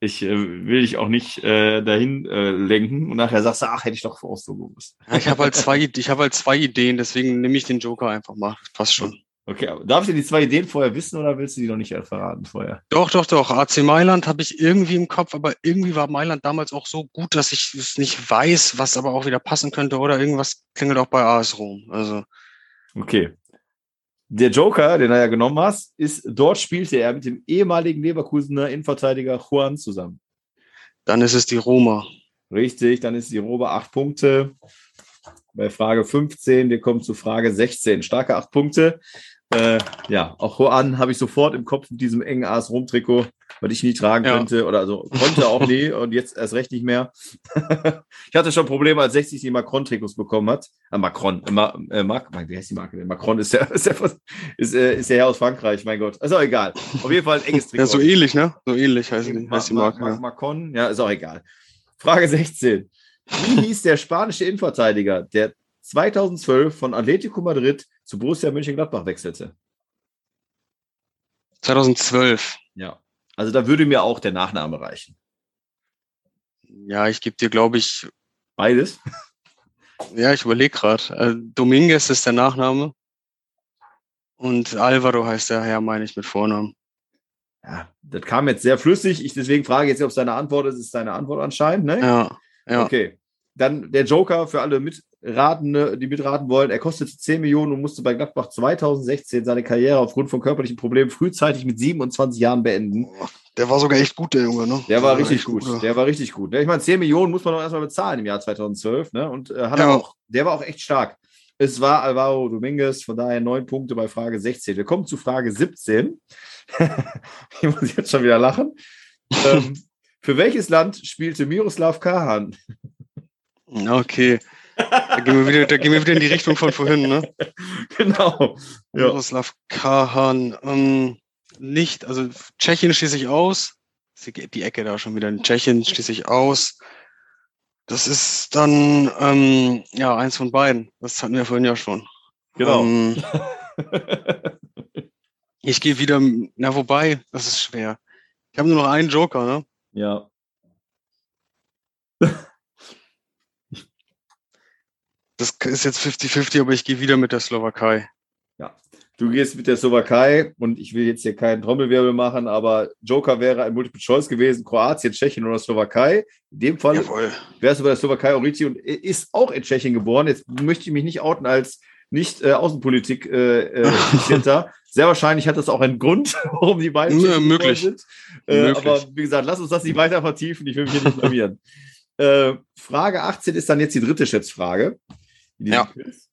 ich äh, will dich auch nicht äh, dahin äh, lenken und nachher sagst du, ach, hätte ich doch auch so gewusst. ja, ich habe halt zwei, ich habe halt zwei Ideen, deswegen nehme ich den Joker einfach mal. Passt schon. Okay, aber darf ich dir die zwei Ideen vorher wissen oder willst du die noch nicht verraten vorher? Doch, doch, doch. AC Mailand habe ich irgendwie im Kopf, aber irgendwie war Mailand damals auch so gut, dass ich es nicht weiß, was aber auch wieder passen könnte oder irgendwas klingelt auch bei AS Rom. Also, Okay. Der Joker, den er ja genommen hast, ist, dort spielte er mit dem ehemaligen Leverkusener Innenverteidiger Juan zusammen. dann ist es die Roma. Richtig, dann ist die Robe acht Punkte. Bei Frage 15, wir kommen zu Frage 16. Starke acht Punkte. Äh, ja, auch Juan habe ich sofort im Kopf mit diesem engen AS Rom-Trikot, was ich nie tragen Ja. könnte oder also konnte auch nie und jetzt erst recht nicht mehr. ich hatte schon Probleme, als 60 die Macron-Trikots bekommen hat. Ah, Macron, äh, Ma, äh, wie heißt die Marke? denn? Macron ist der, ist der, ist, äh, ist Herr aus Frankreich, mein Gott. Ist auch egal. Auf jeden Fall ein enges Trikot. Ja, so ähnlich, ne? So ähnlich heißt die, Ma- heißt die Ma- Marke. Ma- ja. Macron, ja, ist auch egal. Frage 16. Wie hieß der spanische Innenverteidiger, der 2012 von Atletico Madrid zu Borussia Mönchengladbach wechselte? 2012. Ja. Also da würde mir auch der Nachname reichen. Ja, ich gebe dir, glaube ich, Beides? ja, ich überlege gerade. Äh, Dominguez ist der Nachname. Und Alvaro heißt der Herr, meine ich, mit Vornamen. Ja, das kam jetzt sehr flüssig. Ich deswegen frage jetzt, ob es deine Antwort ist. Ist deine Antwort anscheinend, ne? Ja, ja. Okay. Dann der Joker für alle Mitratende, die mitraten wollen. Er kostete 10 Millionen und musste bei Gladbach 2016 seine Karriere aufgrund von körperlichen Problemen frühzeitig mit 27 Jahren beenden. Der war sogar echt gut, der Junge, ne? Der war richtig echt gut. guter. Der war richtig gut. ne? Ich meine, 10 Millionen muss man doch erstmal bezahlen im Jahr 2012. Ne? Und äh, hat Ja. auch, der war auch echt stark. Es war Alvaro Dominguez, von daher neun Punkte bei Frage 16. Wir kommen zu Frage 17. Hier muss ich jetzt schon wieder lachen. ähm, für welches Land spielte Miroslav Kahan? Okay. Da gehen, wir wieder, da gehen wir wieder in die Richtung von vorhin, ne? genau. Ja. Miroslav Kahan. Ähm, nicht, also Tschechien schließe ich aus. Die Ecke da schon wieder in Tschechien schließe ich aus. Das ist dann, ähm, ja, eins von beiden. Das hatten wir vorhin ja schon. Genau. Ähm, ich gehe wieder, na wobei, das ist schwer. Ich habe nur noch einen Joker, ne? Ja. Das ist jetzt 50-50, aber ich gehe wieder mit der Slowakei. Du gehst mit der Slowakei und ich will jetzt hier keinen Trommelwirbel machen, aber Joker wäre ein Multiple Choice gewesen, Kroatien, Tschechien oder Slowakei. In dem Fall Jawohl. wärst du bei der Slowakei richtig und ist auch in Tschechien geboren. Jetzt möchte ich mich nicht outen als nicht äh, Außenpolitik äh, äh, interessierter. Sehr wahrscheinlich hat das auch einen Grund, warum die beiden Ja, möglich. sind. Äh, Möglich. aber wie gesagt, lass uns das nicht weiter vertiefen. Ich will mich hier nicht blamieren. äh, Frage 18 ist dann jetzt die dritte Schätzfrage. Ja. Quiz.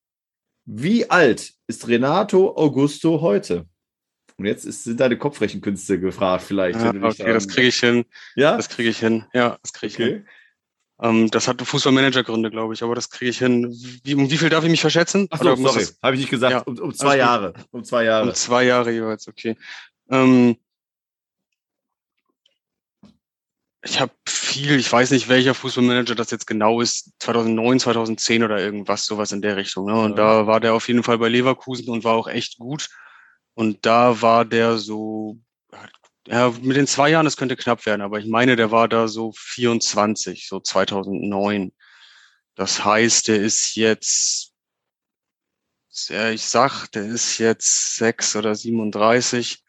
Wie alt ist Renato Augusto heute? Und jetzt ist, sind deine Kopfrechenkünste gefragt, vielleicht. Ja, dich okay, das kriege ich hin. Ja? Das kriege ich hin. Ja, das kriege ich hin. Okay. Ähm, das hatte Fußballmanagergründe, glaube ich, aber das kriege ich hin. Wie, um wie viel darf ich mich verschätzen? Ach so, sorry, habe ich nicht gesagt. Ja, um, um zwei. Jahre. Um zwei Jahre. Um zwei Jahre jeweils, okay. Ähm, ich habe viel, ich weiß nicht, welcher Fußballmanager das jetzt genau ist, 2009, 2010 oder irgendwas, sowas in der Richtung. Ne? Und Ja. da war der auf jeden Fall bei Leverkusen und war auch echt gut. Und da war der so, ja, mit den zwei Jahren, das könnte knapp werden, aber ich meine, der war da so 24, so 2009. Das heißt, der ist jetzt, ich sag, der ist jetzt sechs oder 37.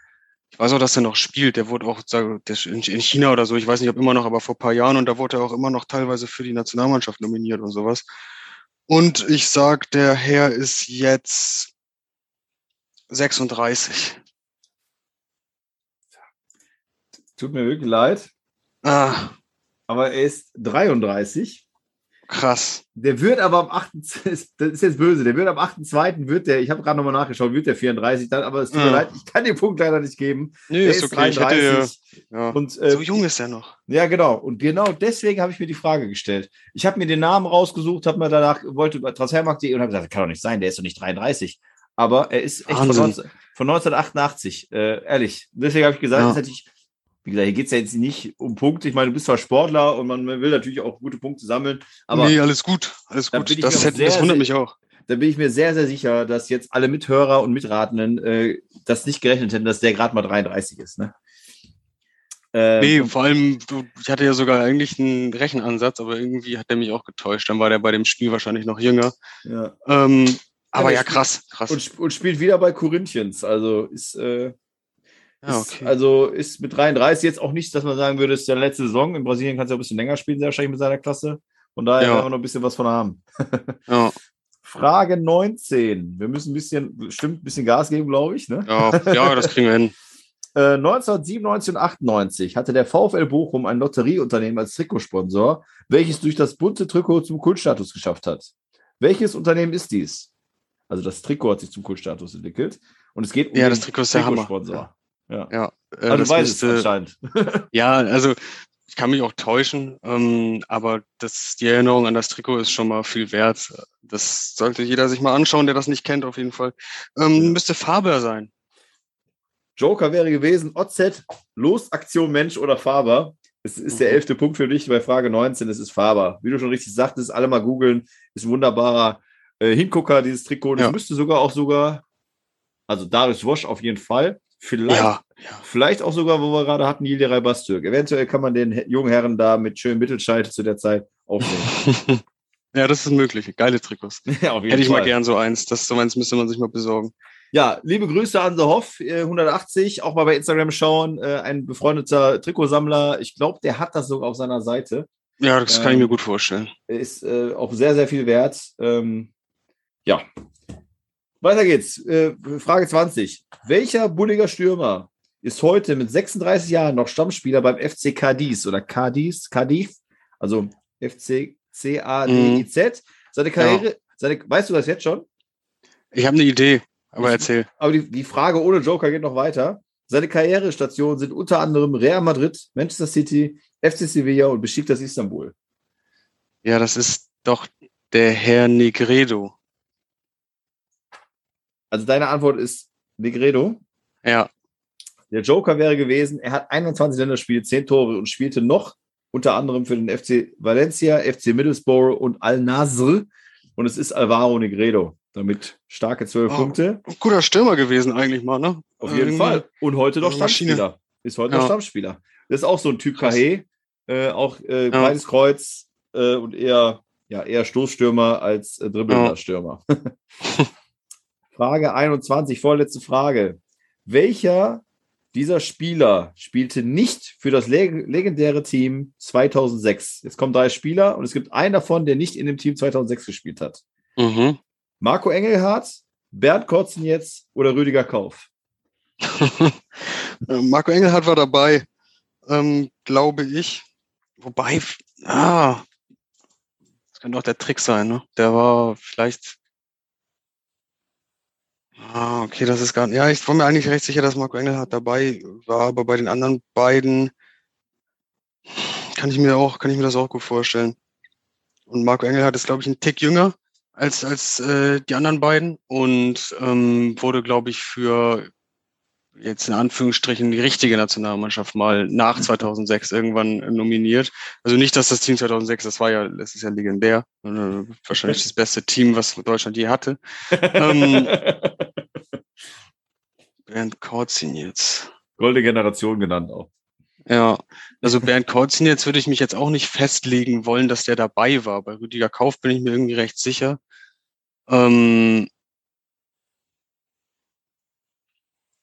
Ich weiß auch, dass er noch spielt. Der wurde auch in in China oder so, ich weiß nicht, ob immer noch, aber vor paar Jahren und da wurde er auch immer noch teilweise für die Nationalmannschaft nominiert und sowas. Und ich sag, der Herr ist jetzt 36. Tut mir wirklich leid, Ah, aber er ist 33. krass. Der wird aber am 8. Das ist jetzt böse. Der wird am 8.2. wird der, ich habe gerade nochmal nachgeschaut, wird der 34 dann, aber es tut mir Ja. leid, ich kann den Punkt leider nicht geben. Nee, Der ist okay. Ich hätte, ja, Und, äh, so jung ist er noch. Ja, genau. Und genau deswegen habe ich mir die Frage gestellt. Ich habe mir den Namen rausgesucht, habe mir danach, wollte über Transfermarkt.de und habe gesagt, das kann doch nicht sein, der ist doch nicht 33. Aber er ist echt von, Wahnsinn. 19, von 1988, äh, ehrlich. Deswegen habe ich gesagt, Ja. das hätte ich, wie gesagt, hier geht es ja jetzt nicht um Punkte. Ich meine, du bist zwar Sportler und man will natürlich auch gute Punkte sammeln, aber nee, alles gut, alles gut. Das, hätte, sehr, das wundert mich auch. da bin ich mir sehr, sehr sicher, dass jetzt alle Mithörer und Mitratenden äh, das nicht gerechnet hätten, dass der gerade mal 33 ist. Ne? Äh, Nee, vor allem, du- ich hatte ja sogar eigentlich einen Rechenansatz, aber irgendwie hat der mich auch getäuscht. Dann war der bei dem Spiel wahrscheinlich noch jünger. ja. Ähm, aber ja, krass, krass. und, und spielt wieder bei Corinthians. Also ist, äh, ja, ist, okay. also ist mit 33 jetzt auch nicht, dass man sagen würde, es ist der letzte Saison. In Brasilien kannst du ja ein bisschen länger spielen, sehr wahrscheinlich mit seiner Klasse. Von daher Ja. werden wir noch ein bisschen was von haben. ja, Frage 19. Wir müssen ein bisschen, stimmt, ein bisschen Gas geben, glaube ich. Ne? ja, ja, das kriegen wir hin. Äh, 1997 und 98 hatte der VfL Bochum ein Lotterieunternehmen als Trikotsponsor, welches durch das bunte Trikot zum Kultstatus geschafft hat. Welches Unternehmen ist dies? Also das Trikot hat sich zum Kultstatus entwickelt. Und es geht um Ja, den das Trikot ist der Hammer. Trikotsponsor. Ja. Ja, äh, Also weißt es anscheinend. Ja, also ich kann mich auch täuschen, ähm, aber das, die Erinnerung an das Trikot ist schon mal viel wert. Das sollte jeder sich mal anschauen, der das nicht kennt, auf jeden Fall. Ähm, Ja. Müsste Faber sein. Joker wäre gewesen, OZ, Losaktion Mensch oder Faber. Es ist der Mhm. elfte Punkt für dich bei Frage 19, es ist Faber. Wie du schon richtig sagtest, alle mal googeln, ist ein wunderbarer äh, Hingucker, dieses Trikot. Das Ja. müsste sogar auch sogar, also Darius Wosch auf jeden Fall. Vielleicht, Ja, ja. vielleicht auch sogar, wo wir gerade hatten, Yildiray Bastürk. Eventuell kann man den jungen Herren da mit schönem Mittelscheit zu der Zeit aufnehmen. ja, das ist möglich. Geile Trikots. ja, auf jeden Hätte ich mal gern so eins. Das so eins müsste man sich mal besorgen. Ja, liebe Grüße an The Hoff, äh, 180, auch mal bei Instagram schauen, äh, ein befreundeter Trikotsammler. Ich glaube, der hat das sogar auf seiner Seite. Ja, das kann ich Ähm, mir gut vorstellen. Ist äh, auch sehr, sehr viel wert. Ähm, ja. Weiter geht's. Äh, Frage 20. Welcher bulliger Stürmer ist heute mit 36 Jahren noch Stammspieler beim FC Cadiz oder Cadiz, Cadiz, also FC C-A-D-I-Z? Seine Karriere, seine, weißt du das jetzt schon? Ich habe eine Idee, aber erzähl. Aber die, die Frage ohne Joker geht noch weiter. Seine Karrierestationen sind unter anderem Real Madrid, Manchester City, FC Sevilla und Besiktas Istanbul. Ja, das ist doch der Herr Negredo. Also deine Antwort ist Negredo. Ja, Der Joker wäre gewesen, er hat 21 Länderspiele, 10 Tore und spielte noch unter anderem für den FC Valencia, FC Middlesbrough und Al-Nasr. Und es ist Alvaro Negredo. Damit starke zwölf Oh. Punkte. Guter Stürmer gewesen eigentlich mal, ne? Auf jeden Irgendwie. Fall. Und heute noch äh, Maschine. Stammspieler. Ist heute noch Ja. Stammspieler. Das ist auch so ein Typ. Kahe. Äh, auch äh, breites Kreuz äh, und eher, ja, eher Stoßstürmer als äh, dribbelnder Ja. Frage 21, vorletzte Frage. Welcher dieser Spieler spielte nicht für das leg legendäre Team 2006? Jetzt kommen drei Spieler und es gibt einen davon, der nicht in dem Team 2006 gespielt hat. Mhm. Marco Engelhardt, Bernd Kotzenjetz oder Rüdiger Kauf? Äh, Marco Engelhardt war dabei, ähm, glaube ich. Wobei, ah, das könnte auch der Trick sein, ne? Der war vielleicht. Ah, okay, das ist gar nicht. Ja, ich war mir eigentlich recht sicher, dass Marco Engelhardt dabei war, aber bei den anderen beiden kann ich mir auch, kann ich mir das auch gut vorstellen. Und Marco Engelhardt ist, glaube ich, ein Tick jünger als, als äh, die anderen beiden und ähm, wurde, glaube ich, für jetzt in Anführungsstrichen die richtige Nationalmannschaft mal nach 2006 irgendwann nominiert. Also nicht, dass das Team 2006, das war ja, das ist ja legendär, äh, wahrscheinlich das beste Team, was Deutschland je hatte. Ähm, Bernd Kautzin jetzt. Goldene Generation genannt auch. Ja, also Bernd Kautzin jetzt würde ich mich jetzt auch nicht festlegen wollen, dass der dabei war. Bei Rüdiger Kauf bin ich mir irgendwie recht sicher. Ähm,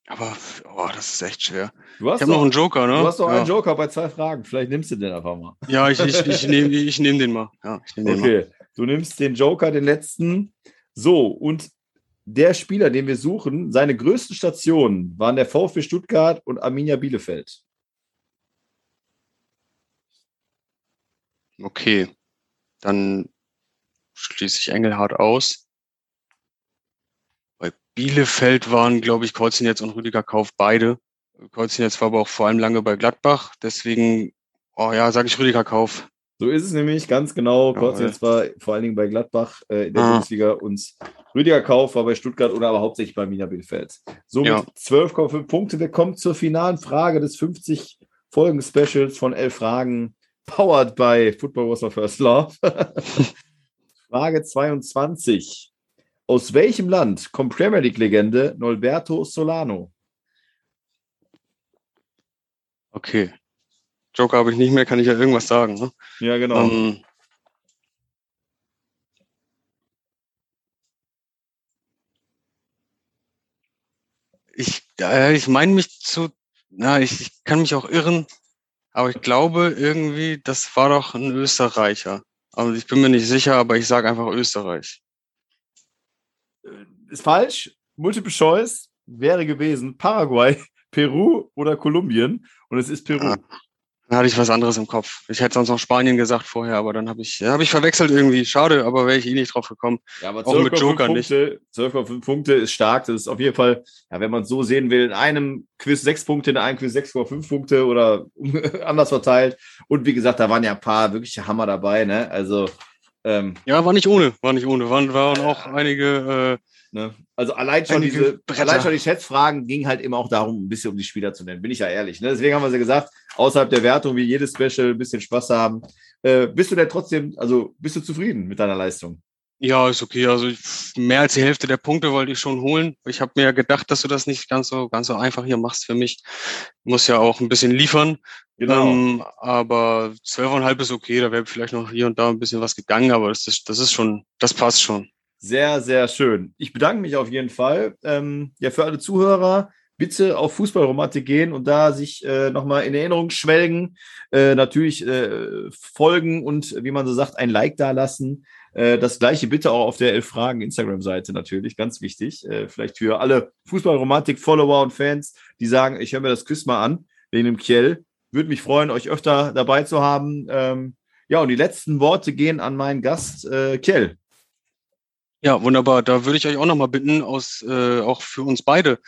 aber oh, das ist echt schwer. Du hast, Ich habe noch einen Joker, ne? du hast doch ja. einen Joker bei zwei Fragen. Vielleicht nimmst du den einfach mal. Ja, ich, ich, ich nehme ich nehm den mal. Ja, ich nehm den mal. Okay, du nimmst den Joker, den letzten. So, und der Spieler, den wir suchen, seine größten Stationen waren der VfB Stuttgart und Arminia Bielefeld. Okay, dann schließe ich Engelhardt aus. Bei Bielefeld waren, glaube ich, Kreuznetz und Rüdiger Kauf beide. Kreuznetz war aber auch vor allem lange bei Gladbach. Deswegen, oh ja, sage ich Rüdiger Kauf. So ist es nämlich, ganz genau. Kurz jetzt war vor allen Dingen bei Gladbach äh, in der Ah. Bundesliga und Rüdiger Kauf war bei Stuttgart oder aber hauptsächlich bei Arminia Bielefeld. Somit Ja. 12,5 Punkte. Wir kommen zur finalen Frage des 50 Folgen Specials von 11 Fragen, powered by Football Was My First Love. Frage 22. Aus welchem Land kommt Premier League-Legende Norberto Solano? Okay. Joker habe ich nicht mehr, kann ich ja irgendwas sagen. Ne? Ja, genau. Ähm, ich äh, ich meine mich zu, na, ich, ich kann mich auch irren, aber ich glaube irgendwie, das war doch ein Österreicher. Also ich bin mir nicht sicher, aber ich sage einfach Österreich. ist falsch. Multiple Choice wäre gewesen Paraguay, Peru oder Kolumbien. Und es ist Peru. Ah. Dann hatte ich was anderes im Kopf. Ich hätte sonst noch Spanien gesagt vorher, aber dann habe ich, ja, habe ich verwechselt irgendwie. Schade, aber wäre ich eh nicht drauf gekommen. Ja, aber Auch mit 12,5 Joker nicht. Punkte, 12,5 Punkte ist stark. Das ist auf jeden Fall, ja, wenn man es so sehen will, in einem Quiz 6 Punkte, in einem Quiz 6,5 Punkte oder anders verteilt. Und wie gesagt, da waren ja ein paar wirkliche Hammer dabei. Ne? Also, ähm, Ja, war nicht ohne, war nicht ohne. Waren, waren auch einige, äh, ne? Also allein schon, Einige diese, Bretter. allein schon die Schätzfragen ging halt immer auch darum, ein bisschen um die Spieler zu nennen. Bin ich ja ehrlich. Ne? Deswegen haben wir sie gesagt, außerhalb der Wertung, wie jedes Special, ein bisschen Spaß haben. Äh, bist du denn trotzdem, also bist du zufrieden mit deiner Leistung? Ja, ist okay. Also ich, mehr als die Hälfte der Punkte wollte ich schon holen. Ich habe mir ja gedacht, dass du das nicht ganz so ganz so einfach hier machst für mich. Muss ja auch ein bisschen liefern. Genau. Ähm, aber zwölfeinhalb ist okay. Da wäre vielleicht noch hier und da ein bisschen was gegangen, aber das ist, das ist schon, das passt schon. Sehr, sehr schön. Ich bedanke mich auf jeden Fall. Ähm, ja, für alle Zuhörer, bitte auf Fußballromantik gehen und da sich äh, nochmal in Erinnerung schwelgen. Äh, natürlich äh, folgen und, wie man so sagt, ein Like da lassen. Äh, das gleiche bitte auch auf der Elf Fragen Instagram-Seite natürlich, ganz wichtig. Äh, vielleicht für alle Fußballromantik-Follower und Fans, die sagen, ich höre mir das Quiz mal an, wegen dem Kiel. Würde mich freuen, euch öfter dabei zu haben. Ähm, ja, und die letzten Worte gehen an meinen Gast, äh, Kiel. Ja, wunderbar. Da würde ich euch auch nochmal bitten, aus, äh, auch für uns beide,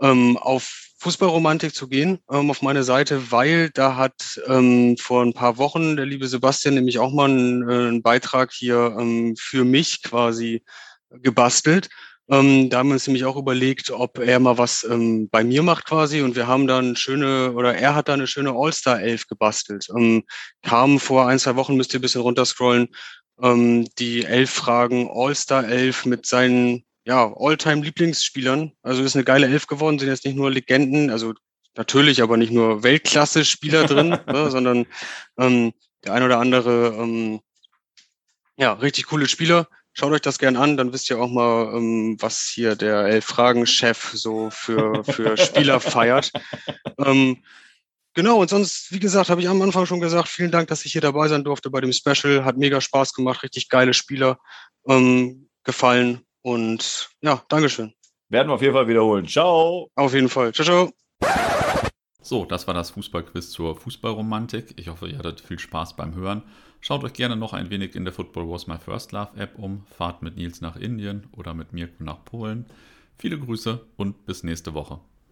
ähm, auf Fußballromantik zu gehen, ähm, auf meine Seite, weil da hat ähm, vor ein paar Wochen der liebe Sebastian nämlich auch mal einen, äh, einen Beitrag hier ähm, für mich quasi gebastelt. Ähm, da haben wir uns nämlich auch überlegt, ob er mal was ähm, bei mir macht quasi und wir haben dann schöne, oder er hat da eine schöne All-Star-Elf gebastelt. Ähm, kam vor ein, zwei Wochen, müsst ihr ein bisschen runterscrollen, ähm, die elf Fragen All-Star 11 mit seinen ja, All-Time-Lieblingsspielern. Also ist eine geile Elf geworden, sind jetzt nicht nur Legenden, also natürlich aber nicht nur Weltklasse-Spieler drin, ne, sondern ähm, der ein oder andere, ähm, ja, richtig coole Spieler. Schaut euch das gern an, dann wisst ihr auch mal, ähm, was hier der Elf-Fragen-Chef so für, für Spieler feiert. Ähm, genau, und sonst, wie gesagt, habe ich am Anfang schon gesagt, vielen Dank, dass ich hier dabei sein durfte bei dem Special. Hat mega Spaß gemacht, richtig geile Spieler ähm, gefallen. Und ja, Dankeschön. Werden wir auf jeden Fall wiederholen. Ciao. Auf jeden Fall. Ciao, ciao. So, das war das Fußballquiz zur Fußballromantik. Ich hoffe, ihr hattet viel Spaß beim Hören. Schaut euch gerne noch ein wenig in der Football Was My First Love App um. Fahrt mit Nils nach Indien oder mit Mirko nach Polen. Viele Grüße und bis nächste Woche.